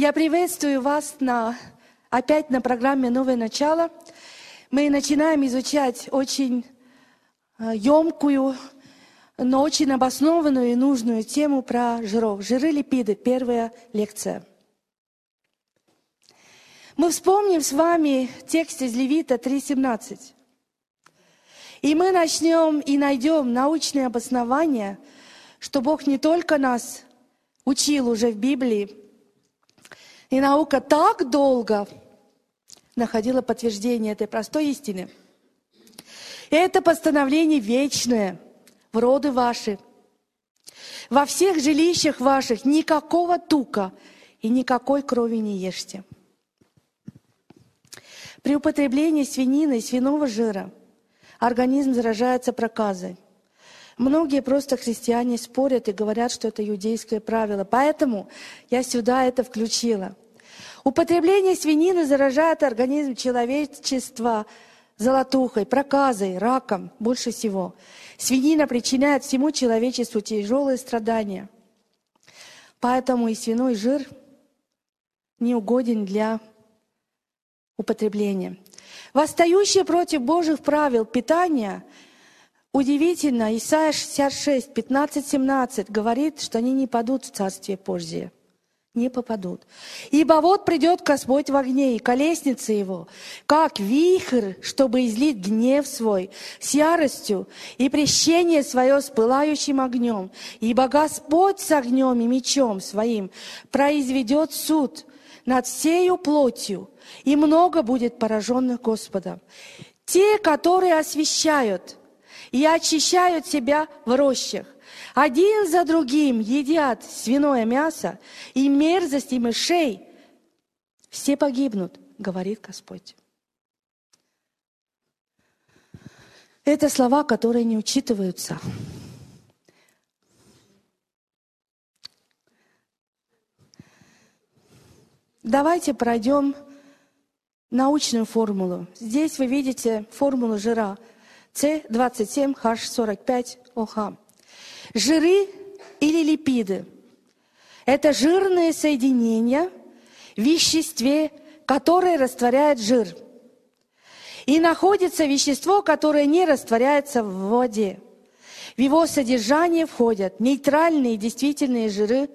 Я приветствую вас на, опять на программе «Новое начало». Мы начинаем изучать очень емкую, но очень обоснованную и нужную тему про жиров. Жиры, липиды. Первая лекция. Мы вспомним с вами текст из Левита 3.17. И мы начнем и найдем научное обоснование, что Бог не только нас учил уже в Библии, и наука так долго находила подтверждение этой простой истины. Это постановление вечное в роды ваши. Во всех жилищах ваших никакого тука и никакой крови не ешьте. При употреблении свинины и свиного жира организм заражается проказой. Многие просто христиане спорят и говорят, что это иудейское правило. Поэтому я сюда это включила. Употребление свинины заражает организм человечества золотухой, проказой, раком больше всего. Свинина причиняет всему человечеству тяжелые страдания. Поэтому и свиной жир не угоден для употребления. Восстающие против Божьих правил питания – Удивительно, Исайя 66, 15, 17 говорит, что они не падут в Царствие Божье. Не попадут. Ибо вот придет Господь в огне, и колесница его, как вихрь, чтобы излить гнев свой с яростью и прещение свое с пылающим огнем. Ибо Господь с огнем и мечом своим произведет суд над всею плотью, и много будет пораженных Господом. Те, которые освящают – и очищают себя в рощах. Один за другим едят свиное мясо и мерзости мышей. Все погибнут, говорит Господь. Это слова, которые не учитываются. Давайте пройдем научную формулу. Здесь вы видите формулу жира – С27H45OH. Жиры или липиды – это жирные соединения в веществе, которое растворяет жир. И находится вещество, которое не растворяется в воде. В его содержание входят нейтральные действительные жиры,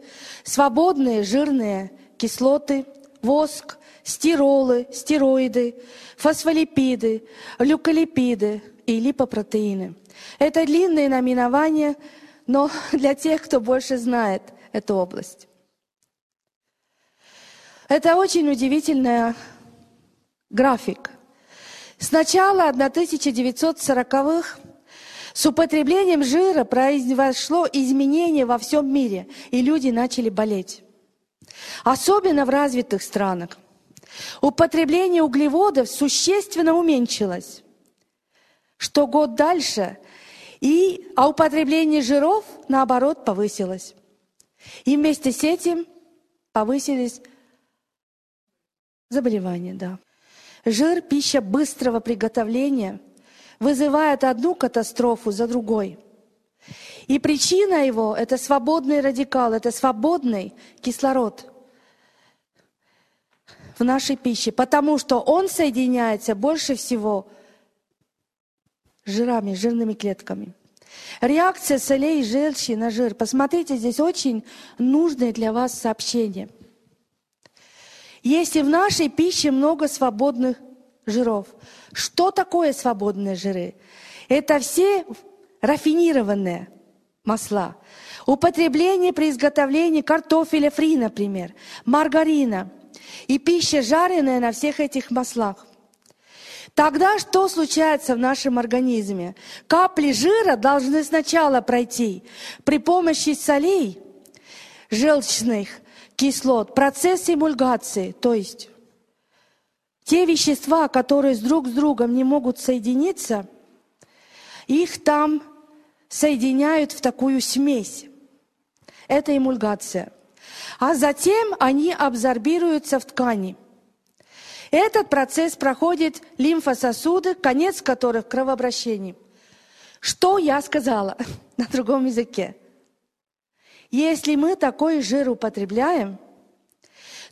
свободные жирные кислоты, воск, стиролы, стероиды, фосфолипиды, люколипиды, и липопротеины. Это длинные наименования, но для тех, кто больше знает эту область. Это очень удивительный график. С начала 1940-х с употреблением жира произошло изменение во всем мире, и люди начали болеть. Особенно в развитых странах. Употребление углеводов существенно уменьшилось что год дальше, и, а употребление жиров, наоборот, повысилось. И вместе с этим повысились заболевания, да. Жир – пища быстрого приготовления, вызывает одну катастрофу за другой. И причина его – это свободный радикал, это свободный кислород в нашей пище, потому что он соединяется больше всего – жирами, жирными клетками. Реакция солей и желчи на жир. Посмотрите, здесь очень нужное для вас сообщение. Если в нашей пище много свободных жиров, что такое свободные жиры? Это все рафинированные масла. Употребление при изготовлении картофеля фри, например, маргарина и пища, жареная на всех этих маслах – Тогда что случается в нашем организме? Капли жира должны сначала пройти при помощи солей, желчных кислот, процесс эмульгации, то есть те вещества, которые друг с другом не могут соединиться, их там соединяют в такую смесь. Это эмульгация. А затем они абсорбируются в ткани – этот процесс проходит лимфососуды, конец которых кровообращение. Что я сказала на другом языке? Если мы такой жир употребляем,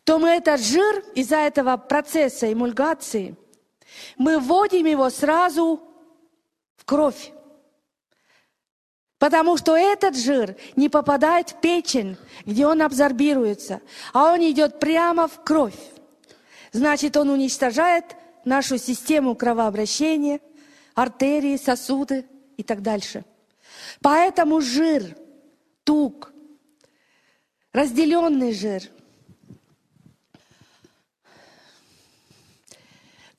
то мы этот жир из-за этого процесса эмульгации, мы вводим его сразу в кровь. Потому что этот жир не попадает в печень, где он абсорбируется, а он идет прямо в кровь. Значит, он уничтожает нашу систему кровообращения, артерии, сосуды и так дальше. Поэтому жир, тук, разделенный жир.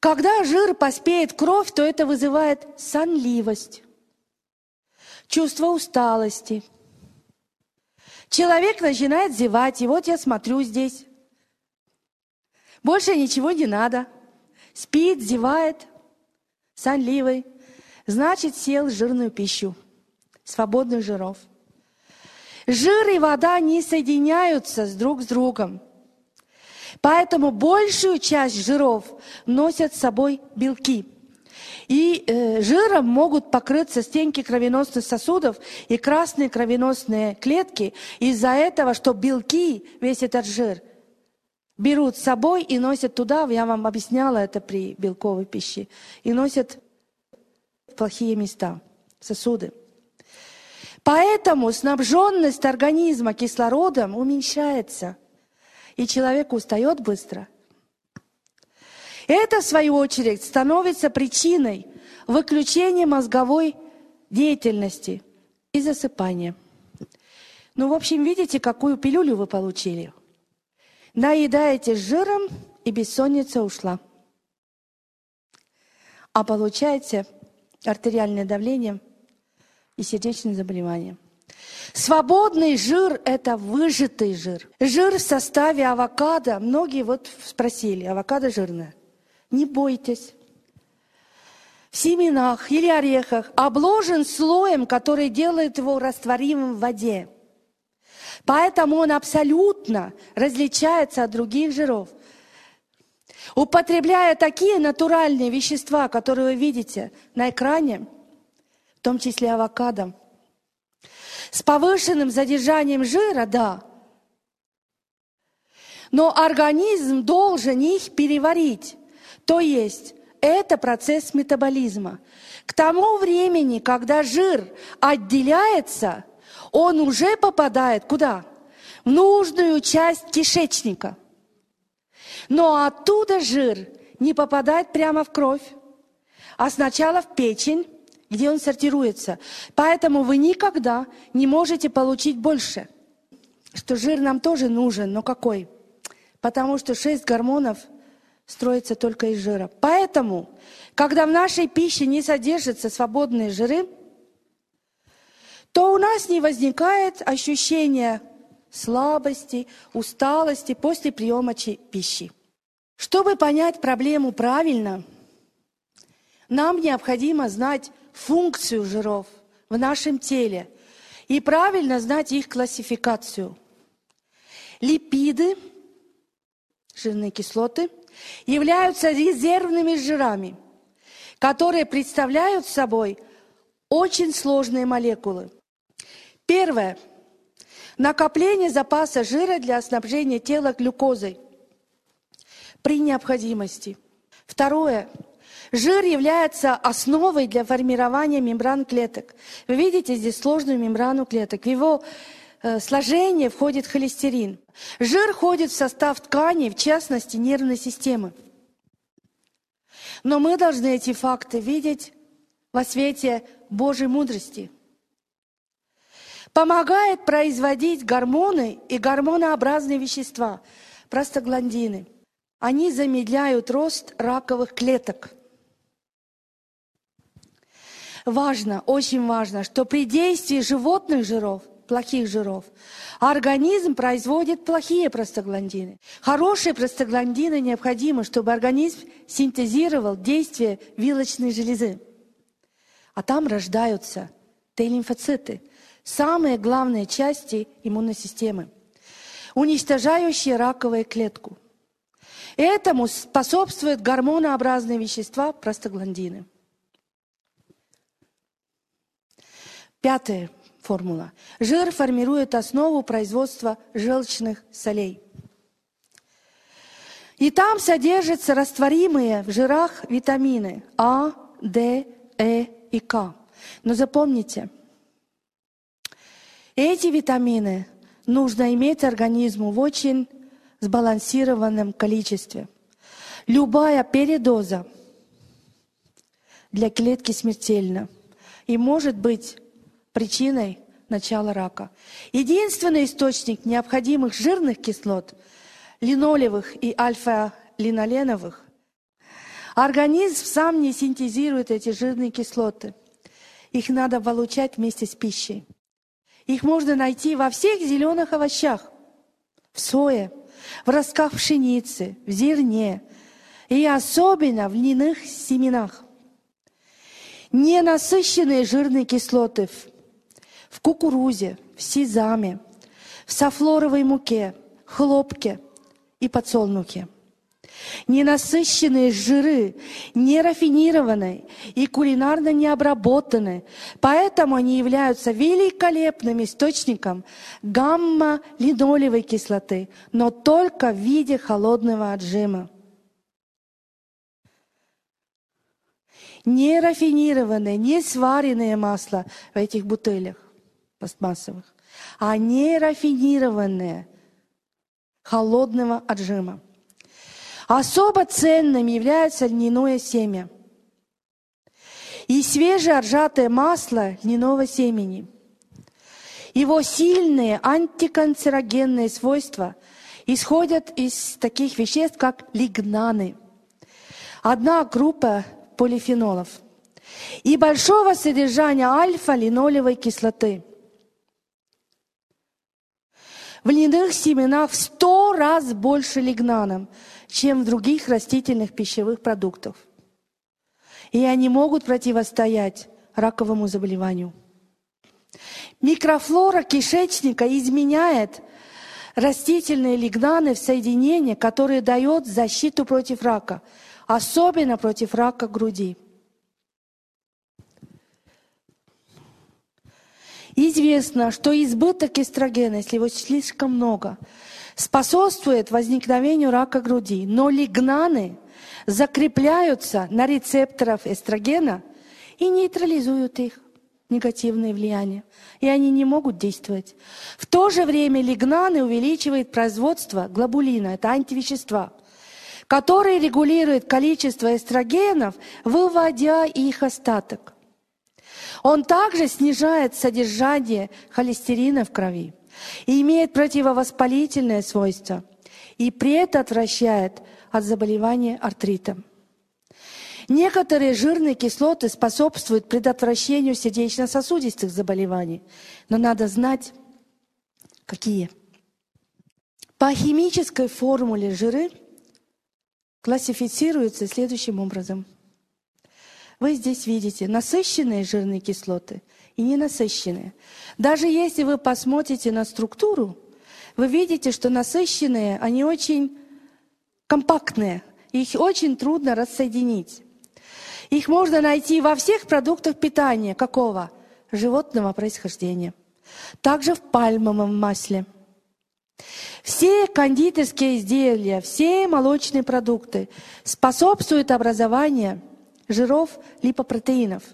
Когда жир поспеет кровь, то это вызывает сонливость, чувство усталости. Человек начинает зевать, и вот я смотрю здесь. Больше ничего не надо. Спит, зевает, сонливый. Значит, сел жирную пищу, свободных жиров. Жир и вода не соединяются друг с другом. Поэтому большую часть жиров носят с собой белки. И э, жиром могут покрыться стенки кровеносных сосудов и красные кровеносные клетки из-за этого, что белки, весь этот жир, берут с собой и носят туда, я вам объясняла это при белковой пище, и носят в плохие места, сосуды. Поэтому снабженность организма кислородом уменьшается, и человек устает быстро. Это, в свою очередь, становится причиной выключения мозговой деятельности и засыпания. Ну, в общем, видите, какую пилюлю вы получили. Наедаете жиром, и бессонница ушла. А получаете артериальное давление и сердечные заболевания. Свободный жир – это выжатый жир. Жир в составе авокадо. Многие вот спросили, авокадо жирное. Не бойтесь. В семенах или орехах обложен слоем, который делает его растворимым в воде. Поэтому он абсолютно различается от других жиров. Употребляя такие натуральные вещества, которые вы видите на экране, в том числе авокадо, с повышенным задержанием жира, да, но организм должен их переварить. То есть это процесс метаболизма. К тому времени, когда жир отделяется, он уже попадает куда? В нужную часть кишечника. Но оттуда жир не попадает прямо в кровь, а сначала в печень, где он сортируется. Поэтому вы никогда не можете получить больше. Что жир нам тоже нужен, но какой? Потому что шесть гормонов строится только из жира. Поэтому, когда в нашей пище не содержатся свободные жиры, то у нас не возникает ощущения слабости, усталости после приема пищи. Чтобы понять проблему правильно, нам необходимо знать функцию жиров в нашем теле и правильно знать их классификацию. Липиды, жирные кислоты, являются резервными жирами, которые представляют собой очень сложные молекулы. Первое. Накопление запаса жира для снабжения тела глюкозой при необходимости. Второе. Жир является основой для формирования мембран клеток. Вы видите здесь сложную мембрану клеток. В его э, сложение входит холестерин. Жир входит в состав тканей, в частности нервной системы. Но мы должны эти факты видеть во свете Божьей мудрости – Помогает производить гормоны и гормонообразные вещества, простагландины. Они замедляют рост раковых клеток. Важно, очень важно, что при действии животных жиров, плохих жиров, организм производит плохие простагландины. Хорошие простагландины необходимы, чтобы организм синтезировал действие вилочной железы. А там рождаются Т-лимфоциты – самые главные части иммунной системы, уничтожающие раковую клетку. Этому способствуют гормонообразные вещества простагландины. Пятая формула. Жир формирует основу производства желчных солей. И там содержатся растворимые в жирах витамины А, Д, Э и К. Но запомните, эти витамины нужно иметь организму в очень сбалансированном количестве. Любая передоза для клетки смертельна и может быть причиной начала рака. Единственный источник необходимых жирных кислот – линолевых и альфа-линоленовых – организм сам не синтезирует эти жирные кислоты. Их надо получать вместе с пищей. Их можно найти во всех зеленых овощах, в сое, в ростках пшеницы, в зерне и особенно в льняных семенах. Ненасыщенные жирные кислоты в кукурузе, в сезаме, в софлоровой муке, хлопке и подсолнухе – ненасыщенные жиры, нерафинированные и кулинарно необработанные. Поэтому они являются великолепным источником гамма-линолевой кислоты, но только в виде холодного отжима. Нерафинированное, не сваренное масло в этих бутылях пластмассовых, а нерафинированное холодного отжима. Особо ценным является льняное семя и свежее ржатое масло льняного семени. Его сильные антиканцерогенные свойства исходят из таких веществ, как лигнаны. Одна группа полифенолов и большого содержания альфа-линолевой кислоты. В льняных семенах в сто раз больше лигнаном, чем в других растительных пищевых продуктов. И они могут противостоять раковому заболеванию. Микрофлора кишечника изменяет растительные лигнаны в соединение, которое дает защиту против рака, особенно против рака груди. Известно, что избыток эстрогена, если его слишком много, способствует возникновению рака груди, но лигнаны закрепляются на рецепторах эстрогена и нейтрализуют их негативное влияние, и они не могут действовать. В то же время лигнаны увеличивают производство глобулина, это антивещества, которые регулируют количество эстрогенов, выводя их остаток. Он также снижает содержание холестерина в крови и имеет противовоспалительное свойство, и предотвращает от заболевания артритом. Некоторые жирные кислоты способствуют предотвращению сердечно-сосудистых заболеваний, но надо знать, какие. По химической формуле жиры классифицируются следующим образом. Вы здесь видите насыщенные жирные кислоты и ненасыщенные. Даже если вы посмотрите на структуру, вы видите, что насыщенные, они очень компактные, их очень трудно рассоединить. Их можно найти во всех продуктах питания. Какого? Животного происхождения. Также в пальмовом масле. Все кондитерские изделия, все молочные продукты способствуют образованию жиров липопротеинов –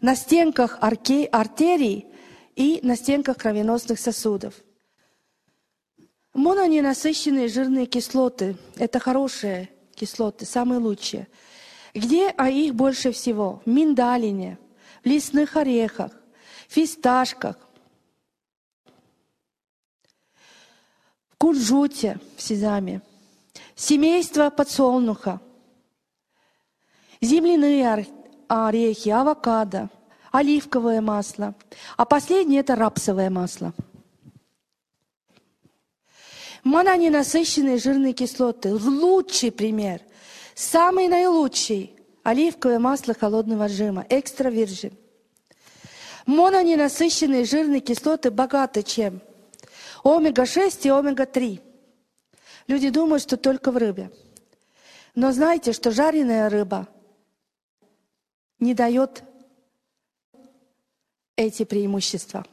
на стенках артерий и на стенках кровеносных сосудов. Мононенасыщенные жирные кислоты – это хорошие кислоты, самые лучшие. Где а их больше всего? В миндалине, в лесных орехах, фисташках, в кунжуте, в сезаме, семейство подсолнуха, земляные орехи, авокадо, оливковое масло. А последнее – это рапсовое масло. Мононенасыщенные жирные кислоты – лучший пример. Самый наилучший – оливковое масло холодного отжима, экстра вирджин. Мононенасыщенные жирные кислоты богаты чем? Омега-6 и омега-3. Люди думают, что только в рыбе. Но знаете, что жареная рыба – не дает эти преимущества.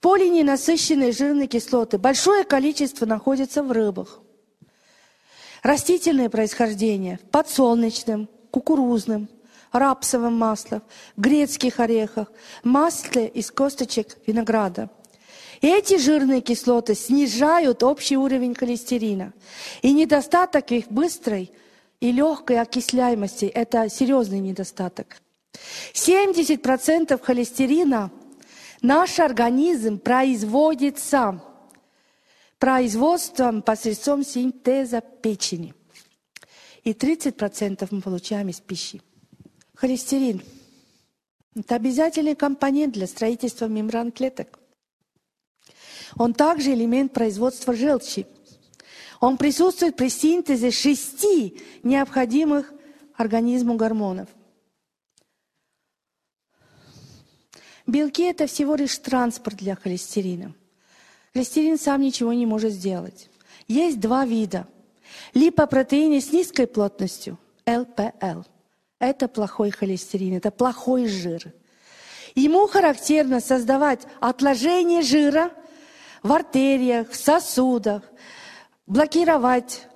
Полиненасыщенные жирные кислоты. Большое количество находится в рыбах. Растительное происхождение в подсолнечном, кукурузном, рапсовом грецких орехах, масле из косточек винограда. Эти жирные кислоты снижают общий уровень холестерина. И недостаток их быстрой и легкой окисляемости – это серьезный недостаток. 70% холестерина наш организм производит сам производством посредством синтеза печени. И 30% мы получаем из пищи. Холестерин – это обязательный компонент для строительства мембран клеток. Он также элемент производства желчи. Он присутствует при синтезе шести необходимых организму гормонов. Белки – это всего лишь транспорт для холестерина. Холестерин сам ничего не может сделать. Есть два вида. Липопротеины с низкой плотностью – ЛПЛ. Это плохой холестерин, это плохой жир. Ему характерно создавать отложение жира в артериях, в сосудах, блокировать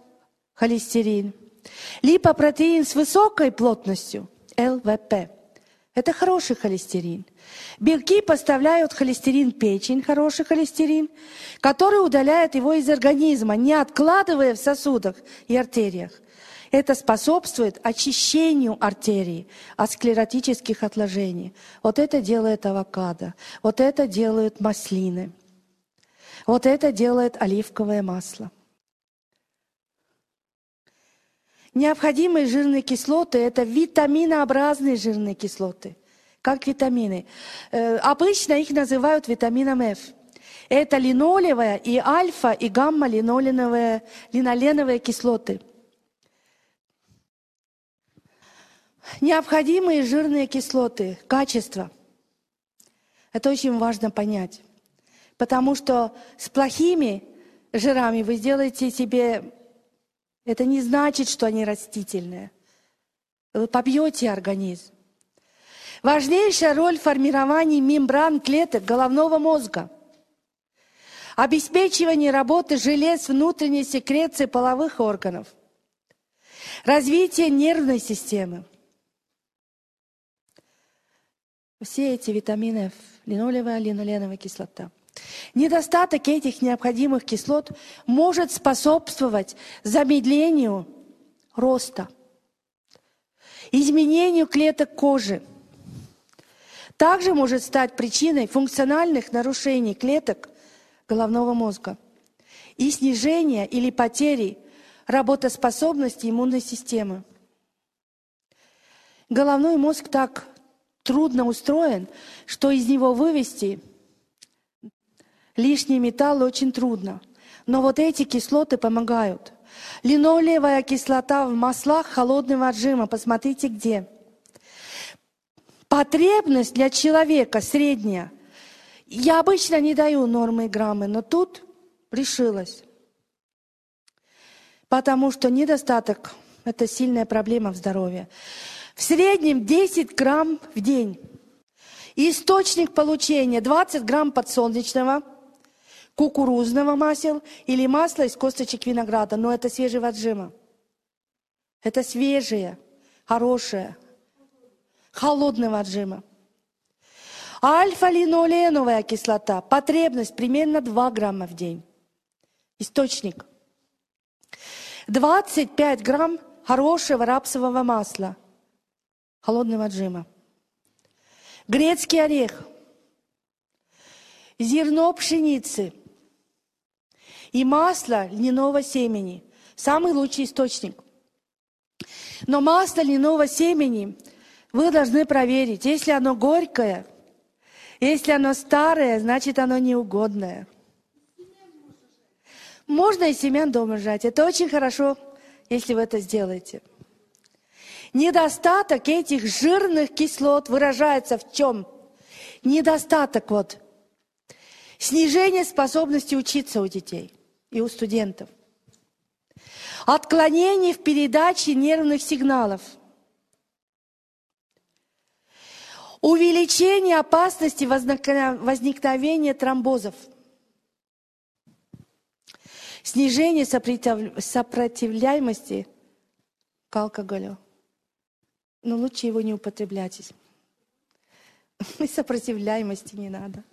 холестерин. Липопротеин с высокой плотностью – ЛВП – это хороший холестерин. Белки поставляют холестерин печень, хороший холестерин, который удаляет его из организма, не откладывая в сосудах и артериях. Это способствует очищению артерий от склеротических отложений. Вот это делает авокадо, вот это делают маслины, вот это делает оливковое масло. Необходимые жирные кислоты – это витаминообразные жирные кислоты, как витамины. Э, обычно их называют витамином F. Это линолевая и альфа и гамма-линоленовые линоленовые кислоты. Необходимые жирные кислоты, качество. Это очень важно понять. Потому что с плохими жирами вы сделаете себе это не значит, что они растительные. Вы побьете организм. Важнейшая роль в формировании мембран клеток головного мозга. Обеспечивание работы желез внутренней секреции половых органов. Развитие нервной системы. Все эти витамины, линолевая, линоленовая кислота – Недостаток этих необходимых кислот может способствовать замедлению роста, изменению клеток кожи. Также может стать причиной функциональных нарушений клеток головного мозга и снижения или потери работоспособности иммунной системы. Головной мозг так трудно устроен, что из него вывести – Лишний металл очень трудно. Но вот эти кислоты помогают. Линолевая кислота в маслах холодного отжима. Посмотрите где. Потребность для человека средняя. Я обычно не даю нормы и граммы, но тут решилась. Потому что недостаток – это сильная проблема в здоровье. В среднем 10 грамм в день. Источник получения 20 грамм подсолнечного – кукурузного масел или масла из косточек винограда, но это свежего отжима. Это свежее, хорошее, холодного отжима. Альфа-линоленовая кислота, потребность примерно 2 грамма в день. Источник. 25 грамм хорошего рапсового масла, холодного отжима. Грецкий орех, зерно пшеницы – и масло льняного семени. Самый лучший источник. Но масло льняного семени вы должны проверить. Если оно горькое, если оно старое, значит оно неугодное. Можно и семян дома жать. Это очень хорошо, если вы это сделаете. Недостаток этих жирных кислот выражается в чем? Недостаток вот. Снижение способности учиться у детей – и у студентов. Отклонение в передаче нервных сигналов. Увеличение опасности возникновения тромбозов. Снижение сопротивляемости к алкоголю. Но лучше его не употребляйте. И сопротивляемости не надо.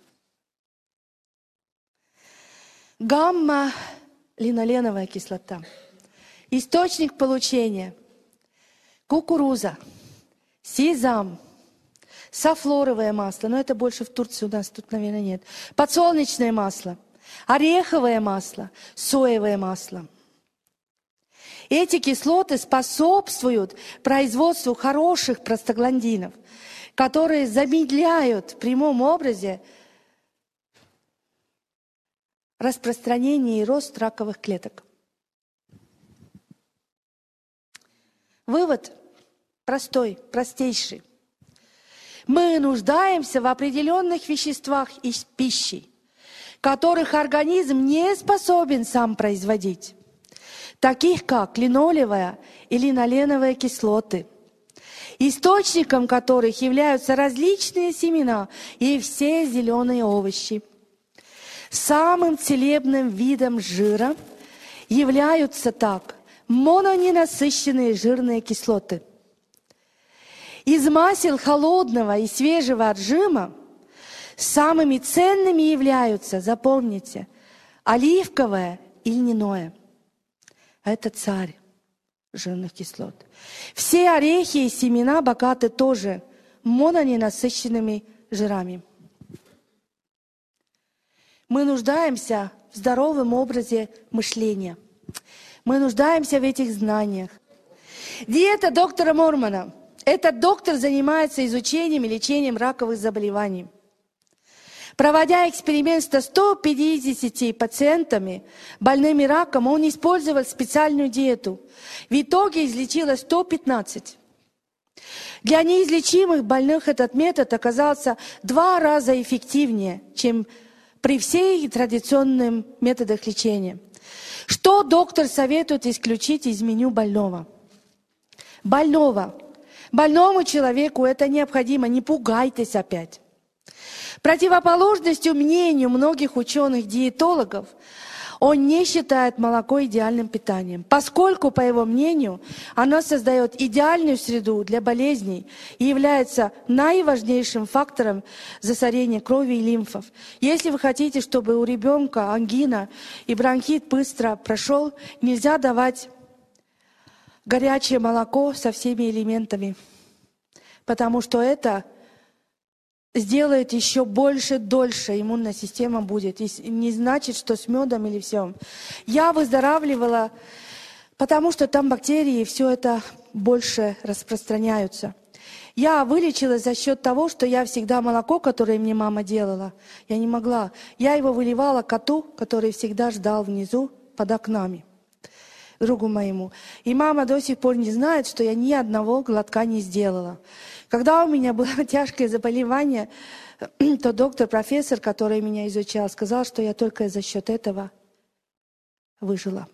Гамма-линоленовая кислота. Источник получения. Кукуруза, сезам, софлоровое масло, но это больше в Турции у нас тут, наверное, нет. Подсолнечное масло, ореховое масло, соевое масло. Эти кислоты способствуют производству хороших простагландинов, которые замедляют в прямом образе распространение и рост раковых клеток. Вывод простой, простейший. Мы нуждаемся в определенных веществах из пищи, которых организм не способен сам производить, таких как линолевая и линоленовые кислоты, источником которых являются различные семена и все зеленые овощи. Самым целебным видом жира являются так мононенасыщенные жирные кислоты. Из масел холодного и свежего отжима самыми ценными являются, запомните, оливковое и льняное. Это царь жирных кислот. Все орехи и семена богаты тоже мононенасыщенными жирами. Мы нуждаемся в здоровом образе мышления. Мы нуждаемся в этих знаниях. Диета доктора Мормона. Этот доктор занимается изучением и лечением раковых заболеваний. Проводя эксперимент с 150 пациентами, больными раком, он использовал специальную диету. В итоге излечило 115. Для неизлечимых больных этот метод оказался два раза эффективнее, чем при всех традиционных методах лечения. Что доктор советует исключить из меню больного? Больного. Больному человеку это необходимо, не пугайтесь опять. Противоположностью мнению многих ученых-диетологов – он не считает молоко идеальным питанием, поскольку, по его мнению, оно создает идеальную среду для болезней и является наиважнейшим фактором засорения крови и лимфов. Если вы хотите, чтобы у ребенка ангина и бронхит быстро прошел, нельзя давать горячее молоко со всеми элементами, потому что это – сделает еще больше, дольше иммунная система будет. И не значит, что с медом или все. Я выздоравливала, потому что там бактерии, все это больше распространяются. Я вылечилась за счет того, что я всегда молоко, которое мне мама делала, я не могла. Я его выливала коту, который всегда ждал внизу под окнами другу моему. И мама до сих пор не знает, что я ни одного глотка не сделала. Когда у меня было тяжкое заболевание, то доктор, профессор, который меня изучал, сказал, что я только за счет этого выжила.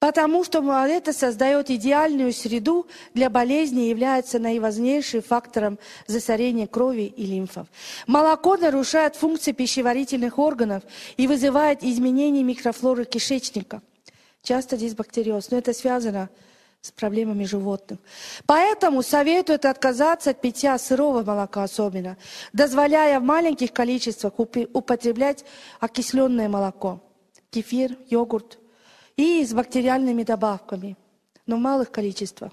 Потому что это создает идеальную среду для болезни и является наиважнейшим фактором засорения крови и лимфов. Молоко нарушает функции пищеварительных органов и вызывает изменения микрофлоры кишечника. Часто дисбактериоз, но это связано с проблемами животных. Поэтому советуют отказаться от питья сырого молока особенно, дозволяя в маленьких количествах употреблять окисленное молоко, кефир, йогурт и с бактериальными добавками, но в малых количествах.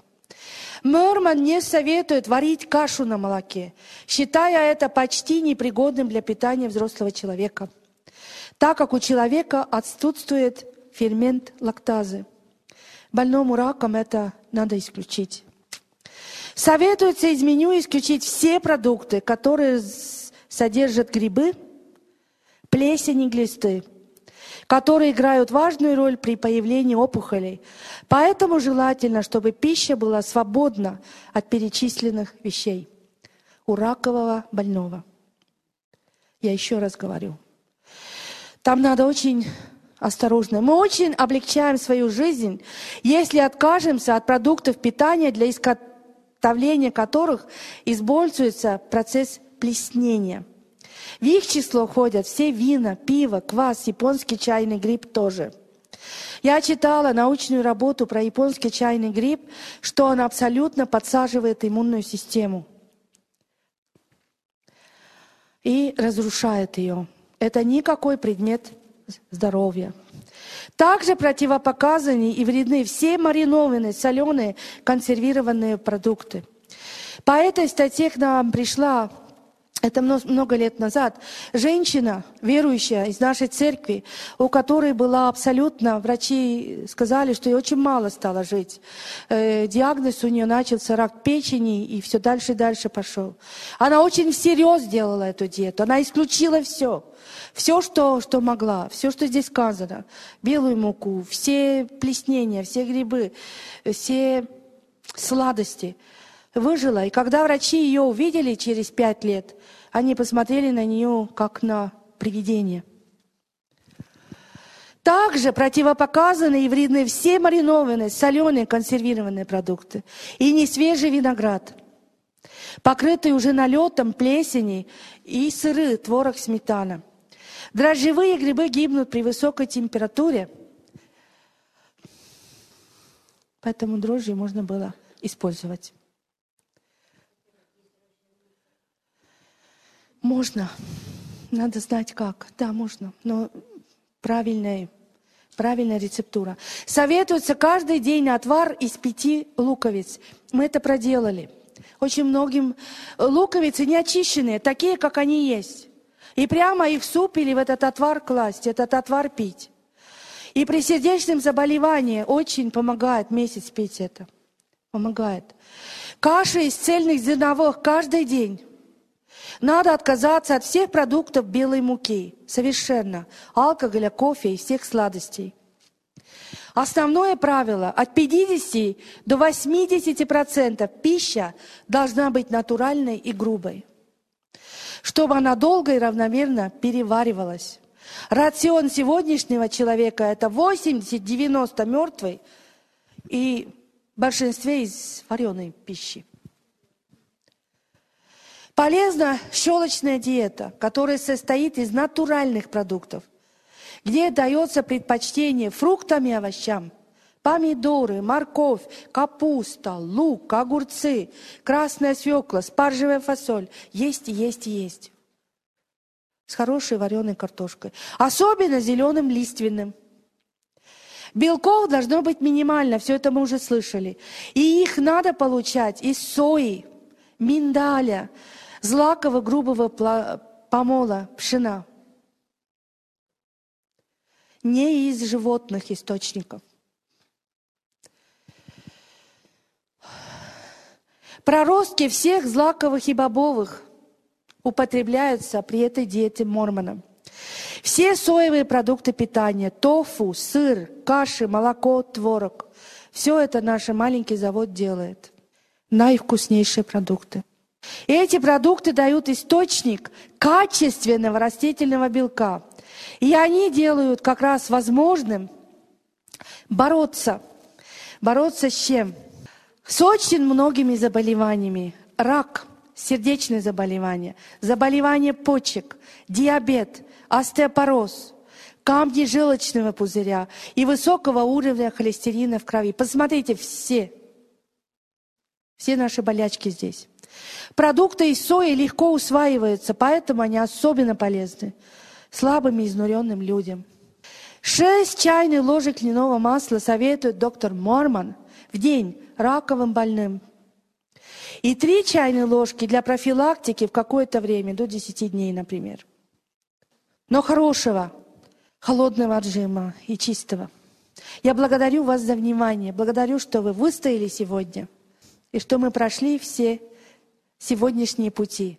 Морман не советует варить кашу на молоке, считая это почти непригодным для питания взрослого человека, так как у человека отсутствует фермент лактазы. Больному раком это надо исключить. Советуется из меню исключить все продукты, которые содержат грибы, плесень и глисты, которые играют важную роль при появлении опухолей. Поэтому желательно, чтобы пища была свободна от перечисленных вещей у ракового больного. Я еще раз говорю. Там надо очень осторожны. Мы очень облегчаем свою жизнь, если откажемся от продуктов питания, для приготовления которых используется процесс плеснения. В их число входят все вина, пиво, квас, японский чайный гриб тоже. Я читала научную работу про японский чайный гриб, что он абсолютно подсаживает иммунную систему и разрушает ее. Это никакой предмет здоровья. Также противопоказаны и вредны все маринованные, соленые, консервированные продукты. По этой статье к нам пришла это много лет назад, женщина, верующая из нашей церкви, у которой была абсолютно, врачи сказали, что ей очень мало стало жить. Э, диагноз у нее начался рак печени, и все дальше и дальше пошел. Она очень всерьез делала эту диету, она исключила все. Все, что, что могла, все, что здесь сказано. Белую муку, все плеснения, все грибы, все сладости – выжила. И когда врачи ее увидели через пять лет, они посмотрели на нее как на привидение. Также противопоказаны и вредны все маринованные, соленые, консервированные продукты. И не свежий виноград, покрытый уже налетом плесени и сыры, творог, сметана. Дрожжевые грибы гибнут при высокой температуре, поэтому дрожжи можно было использовать. Можно. Надо знать как. Да, можно. Но правильная, правильная рецептура. Советуется каждый день отвар из пяти луковиц. Мы это проделали. Очень многим луковицы не очищенные, такие, как они есть. И прямо их в суп или в этот отвар класть, этот отвар пить. И при сердечном заболевании очень помогает месяц пить это. Помогает. Каша из цельных зерновых каждый день. Надо отказаться от всех продуктов белой муки. Совершенно. Алкоголя, кофе и всех сладостей. Основное правило – от 50 до 80% пища должна быть натуральной и грубой, чтобы она долго и равномерно переваривалась. Рацион сегодняшнего человека – это 80-90 мертвой и в большинстве из вареной пищи. Полезна щелочная диета, которая состоит из натуральных продуктов, где дается предпочтение фруктам и овощам. Помидоры, морковь, капуста, лук, огурцы, красная свекла, спаржевая фасоль. Есть, есть, есть. С хорошей вареной картошкой. Особенно зеленым лиственным. Белков должно быть минимально, все это мы уже слышали. И их надо получать из сои, миндаля, злакого грубого помола, пшена. Не из животных источников. Проростки всех злаковых и бобовых употребляются при этой диете мормона. Все соевые продукты питания, тофу, сыр, каши, молоко, творог, все это наш маленький завод делает. Наивкуснейшие продукты. И эти продукты дают источник качественного растительного белка. И они делают как раз возможным бороться. Бороться с чем? С очень многими заболеваниями. Рак, сердечные заболевания, заболевания почек, диабет, остеопороз, камни желчного пузыря и высокого уровня холестерина в крови. Посмотрите, все, все наши болячки здесь. Продукты из сои легко усваиваются, поэтому они особенно полезны слабым и изнуренным людям. Шесть чайных ложек льняного масла советует доктор Морман в день раковым больным. И три чайные ложки для профилактики в какое-то время, до 10 дней, например. Но хорошего, холодного отжима и чистого. Я благодарю вас за внимание, благодарю, что вы выстояли сегодня, и что мы прошли все сегодняшние пути.